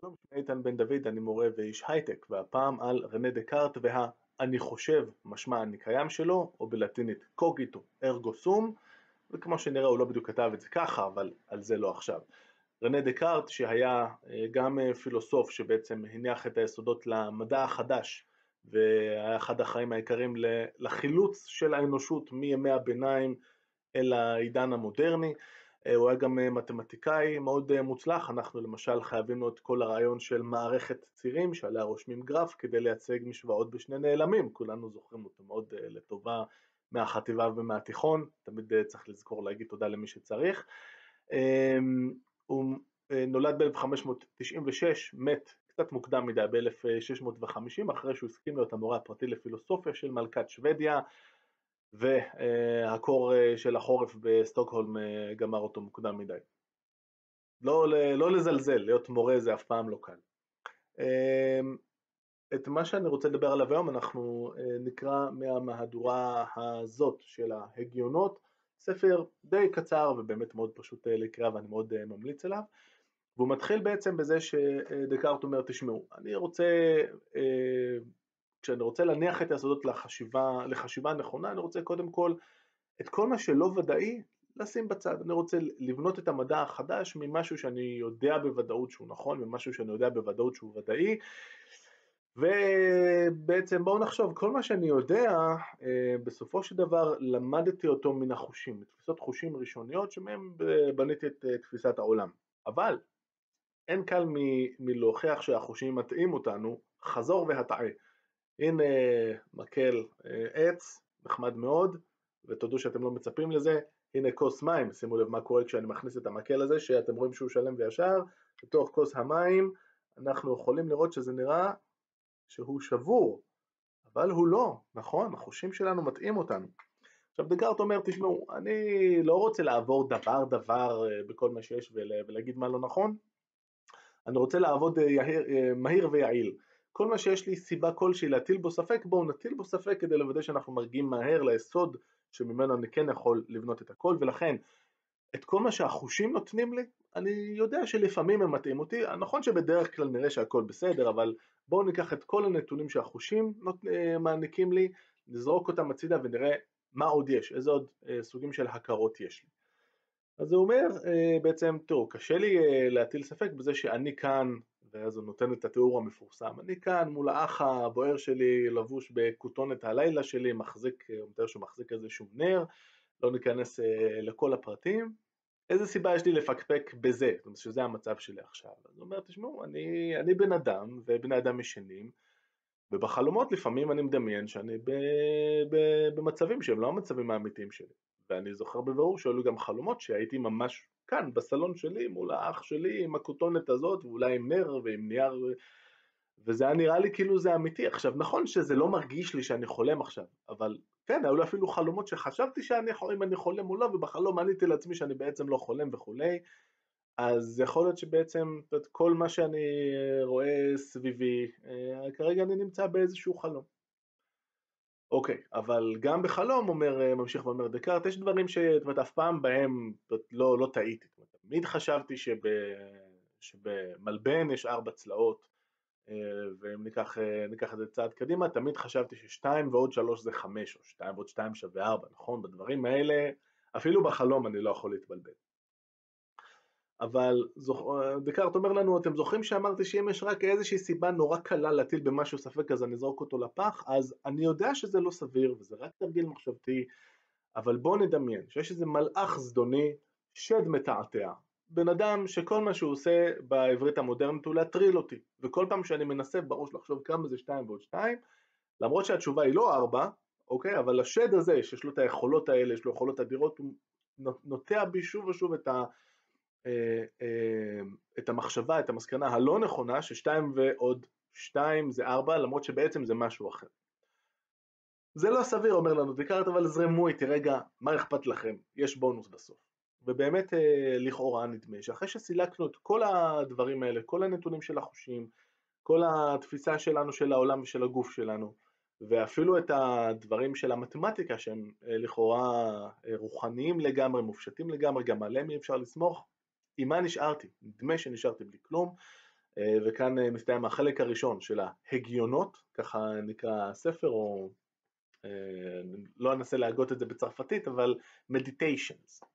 שלום, שמי איתן בן דוד, אני מורה ואיש הייטק, והפעם על רנה דקארט וה"אני חושב" משמע אני קיים שלו, או בלטינית קוגיטו ארגו סום, וכמו שנראה הוא לא בדיוק כתב את זה ככה, אבל על זה לא עכשיו. רנה דקארט שהיה אה, גם אה, פילוסוף שבעצם הניח את היסודות למדע החדש, והיה אחד החיים העיקריים לחילוץ של האנושות מימי הביניים אל העידן המודרני. אה, הוא היה גם אה, מתמטיקאי מאוד אה, מוצלח, אנחנו למשל חייבים לו את כל הרעיון של מערכת צירים שעליה רושמים גרף כדי לייצג משוואות בשני נעלמים, כולנו זוכרים אותו מאוד לטובה מהחטיבה ומהתיכון, תמיד צריך לזכור להגיד תודה למי שצריך. אמ, הוא נולד ב-1596, מת קצת מוקדם מדי ב-1650, אחרי שהוא הסכים להיות המורה הפרטי לפילוסופיה של מלכת שוודיה, והקור אה, של החורף בסטוקהולם אה, גמר אותו מוקדם מדי. לא, לא לזלזל, להיות מורה זה אף פעם לא קל. אמ, את מה שאני רוצה לדבר עליו היום אנחנו אה, נקרא מהמהדורה הזאת של ההגיונות, ספר די קצר ובאמת מאוד פשוט לקריאה ואני מאוד ממליץ עליו, והוא מתחיל בעצם בזה שדקארט אומר תשמעו, אני רוצה כשאני רוצה להניח את היסודות לחשיבה, לחשיבה נכונה, אני רוצה קודם כל את כל מה שלא ודאי לשים בצד. אני רוצה לבנות את המדע החדש ממשהו שאני יודע בוודאות שהוא נכון, ממשהו שאני יודע בוודאות שהוא ודאי, ובעצם בואו נחשוב, כל מה שאני יודע, אה, בסופו של דבר למדתי אותו מן החושים, מתפיסות חושים ראשוניות שמהם בניתי את אה, תפיסת העולם. אבל אין קל מלהוכיח שהחושים מטעים אותנו, חזור והטעה. הנה מקל אה, עץ, נחמד מאוד, ותודו שאתם לא מצפים לזה, הנה כוס מים, שימו לב מה קורה כשאני מכניס את המקל הזה, שאתם רואים שהוא שלם וישר, בתוך כוס המים אנחנו יכולים לראות שזה נראה שהוא שבור, אבל הוא לא, נכון? החושים שלנו מטעים אותנו. עכשיו דגארט אומר, תשמעו, אני לא רוצה לעבור דבר דבר אה, בכל מה שיש ולהגיד מה לא נכון, אני רוצה לעבוד אה, מהיר ויעיל. כל מה שיש לי סיבה כלשהי להטיל בו ספק, בואו נטיל בו ספק כדי לוודא שאנחנו מרגיעים מהר ליסוד שממנו אני כן יכול לבנות את הכל, ולכן את כל מה שהחושים נותנים לי, אני יודע שלפעמים הם מטעים אותי, נכון שבדרך כלל נראה שהכל בסדר, אבל בואו ניקח את כל הנתונים שהחושים נות... אה, מעניקים לי, נזרוק אותם הצידה ונראה מה עוד יש, איזה עוד אה, סוגים של הכרות יש לי. אז הוא אומר אה, בעצם, תראו, קשה לי להטיל ספק בזה שאני כאן ואז הוא נותן את התיאור המפורסם. אני כאן מול האח הבוער שלי, לבוש בכותונת הלילה שלי, מחזיק, הוא מתאר שהוא מחזיק איזשהו נר, לא ניכנס אה, לכל הפרטים. איזה סיבה יש לי לפקפק בזה, זאת אומרת שזה המצב שלי עכשיו. אז הוא אומר, תשמעו, אני, אני בן אדם, ובני אדם ישנים, ובחלומות לפעמים אני מדמיין שאני ב, ב, במצבים שהם לא המצבים האמיתיים שלי. ואני זוכר בבירור שהיו לי גם חלומות שהייתי ממש כאן בסלון שלי מול האח שלי עם הכותונת הזאת ואולי עם נר ועם נייר וזה היה נראה לי כאילו זה אמיתי. עכשיו נכון שזה לא מרגיש לי שאני חולם עכשיו, אבל כן, היו לי אפילו חלומות שחשבתי שאני אם אני חולם או לא, ובחלום עניתי לעצמי שאני בעצם לא חולם וכולי, אז יכול להיות שבעצם כל מה שאני רואה סביבי, אה, כרגע אני נמצא באיזשהו חלום. אוקיי, אבל גם בחלום, אומר, אה, ממשיך ואומר דקארט, יש דברים שאת אומרת, אף פעם בהם לא, לא טעיתי. תמיד חשבתי שב, שבמלבן יש ארבע צלעות, אה, ואם ניקח, אה, ניקח את זה צעד קדימה, תמיד חשבתי ששתיים ועוד שלוש זה חמש, או שתיים ועוד שתיים שווה ארבע, נכון? בדברים האלה, אפילו בחלום אני לא יכול להתבלבל. אבל דקארט אומר לנו, אתם זוכרים שאמרתי שאם יש רק איזושהי סיבה נורא קלה להטיל במשהו ספק אז אני אזרוק אותו לפח, אז אני יודע שזה לא סביר וזה רק תרגיל מחשבתי, אבל בואו נדמיין שיש איזה מלאך זדוני, שד מתעתע, בן אדם שכל מה שהוא עושה בעברית המודרנית הוא להטריל אותי, וכל פעם שאני מנסה בראש לחשוב כמה זה שתיים ועוד שתיים, למרות שהתשובה היא לא ארבע, אוקיי, אבל השד הזה שיש לו את היכולות האלה, יש לו יכולות אדירות, הוא נוטע בי שוב ושוב את ה... אה, אה, את המחשבה, את המסקנה הלא נכונה ששתיים ועוד שתיים זה ארבע למרות שבעצם זה משהו אחר. זה לא סביר אומר לנו דקארט אבל זרמו איתי רגע מה אכפת לכם יש בונוס בסוף. ובאמת אה, לכאורה נדמה שאחרי שסילקנו את כל הדברים האלה, כל הנתונים של החושים, כל התפיסה שלנו של העולם ושל הגוף שלנו ואפילו את הדברים של המתמטיקה שהם לכאורה רוחניים לגמרי, מופשטים לגמרי, גם עליהם אי אפשר לסמוך, עם מה נשארתי? נדמה שנשארתי בלי כלום, וכאן מסתיים החלק הראשון של ההגיונות, ככה נקרא הספר, או לא אנסה להגות את זה בצרפתית, אבל meditations.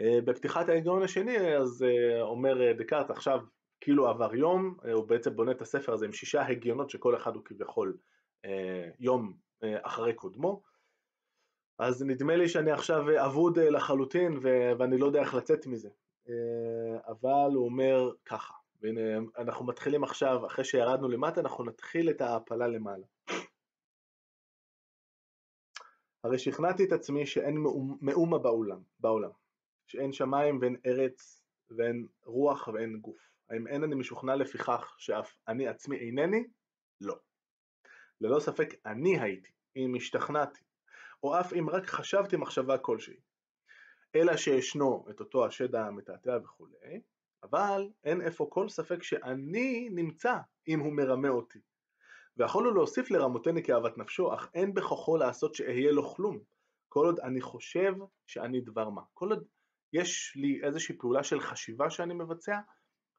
בפתיחת ההגיון השני, אז אומר דקארט, עכשיו כאילו עבר יום, הוא בעצם בונה את הספר הזה עם שישה הגיונות שכל אחד הוא כביכול יום אחרי קודמו, אז נדמה לי שאני עכשיו אבוד לחלוטין ואני לא יודע איך לצאת מזה, אבל הוא אומר ככה, והנה אנחנו מתחילים עכשיו, אחרי שירדנו למטה, אנחנו נתחיל את ההעפלה למעלה. הרי שכנעתי את עצמי שאין מאומה בעולם, בעולם, שאין שמיים ואין ארץ ואין רוח ואין גוף. האם אין אני משוכנע לפיכך שאף אני עצמי אינני? לא. ללא ספק אני הייתי, אם השתכנעתי, או אף אם רק חשבתי מחשבה כלשהי. אלא שישנו את אותו השד המתעתע וכולי, אבל אין איפה כל ספק שאני נמצא אם הוא מרמה אותי. ויכולנו להוסיף לרמותני כאהבת נפשו, אך אין בכוחו לעשות שאהיה לו כלום, כל עוד אני חושב שאני דבר מה. כל עוד יש לי איזושהי פעולה של חשיבה שאני מבצע,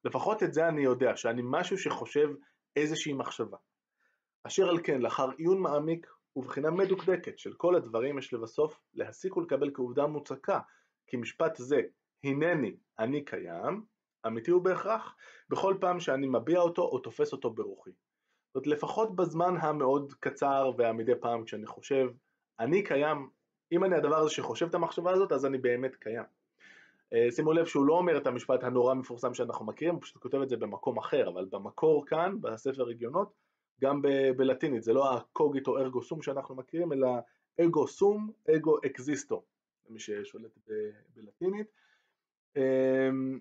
לפחות את זה אני יודע, שאני משהו שחושב איזושהי מחשבה. אשר על כן, לאחר עיון מעמיק ובחינה מדוקדקת של כל הדברים, יש לבסוף להסיק ולקבל כעובדה מוצקה, כי משפט זה, הנני, אני קיים, אמיתי הוא בהכרח, בכל פעם שאני מביע אותו או תופס אותו ברוחי. זאת אומרת, לפחות בזמן המאוד קצר והמדי פעם כשאני חושב, אני קיים, אם אני הדבר הזה שחושב את המחשבה הזאת, אז אני באמת קיים. אה, שימו לב שהוא לא אומר את המשפט הנורא המפורסם שאנחנו מכירים, הוא פשוט כותב את זה במקום אחר, אבל במקור כאן, בספר רגיונות, גם בלטינית, זה לא הקוגיטו ארגו סום שאנחנו מכירים, אלא אגו סום, אגו אקזיסטו, למי ששולט בלטינית. אמ,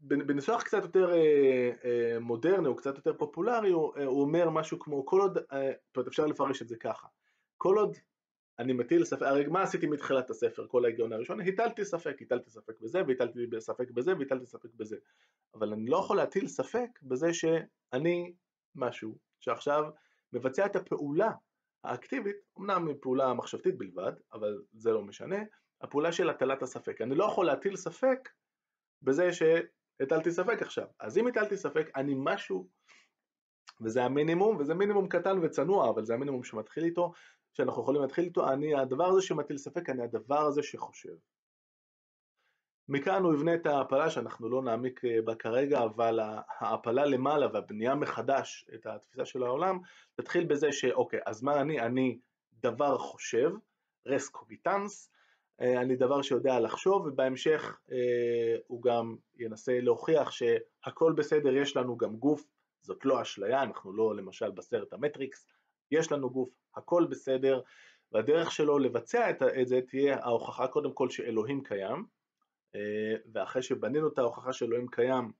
בניסוח קצת יותר אה, אה, מודרני או קצת יותר פופולרי הוא, אה, אומר משהו כמו כל עוד, זאת אומרת אפשר לפרש את זה ככה, כל עוד אני מטיל ספק, הרי מה עשיתי מתחילת הספר, כל ההיגיון הראשון, הטלתי ספק, הטלתי ספק בזה והטלתי ספק בזה והטלתי ספק בזה, אבל אני לא יכול להטיל ספק בזה שאני משהו שעכשיו מבצע את הפעולה האקטיבית, אמנם פעולה מחשבתית בלבד, אבל זה לא משנה, הפעולה של הטלת הספק, אני לא יכול להטיל ספק בזה שהטלתי ספק עכשיו. אז אם הטלתי ספק, אני משהו, וזה המינימום, וזה מינימום קטן וצנוע, אבל זה המינימום שמתחיל איתו, שאנחנו יכולים להתחיל איתו, אני הדבר הזה שמטיל ספק, אני הדבר הזה שחושב. מכאן הוא יבנה את ההעפלה שאנחנו לא נעמיק אה, בה כרגע, אבל ההעפלה למעלה והבנייה מחדש את התפיסה של העולם, תתחיל בזה שאוקיי, אז מה אני? אני דבר חושב, רס קוגיטנס, אה, אני דבר שיודע לחשוב, ובהמשך אה, הוא גם ינסה להוכיח שהכל בסדר, יש לנו גם גוף, זאת לא אשליה, אנחנו לא למשל בסרט המטריקס, יש לנו גוף, הכל בסדר, והדרך שלו לבצע את זה תהיה ההוכחה קודם כל שאלוהים קיים, ואחרי שבנינו את ההוכחה שאלוהים קיים,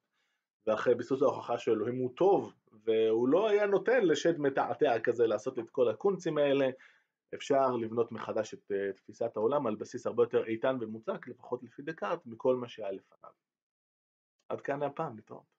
ואחרי ביסוס ההוכחה שאלוהים הוא טוב, והוא לא היה נותן לשד מתעתע כזה לעשות את כל הקונצים האלה, אפשר לבנות מחדש את אה, תפיסת העולם על בסיס הרבה יותר איתן ומוצק, לפחות לפי דקארט, מכל מה שהיה לפניו. עד כאן הפעם, להתראות.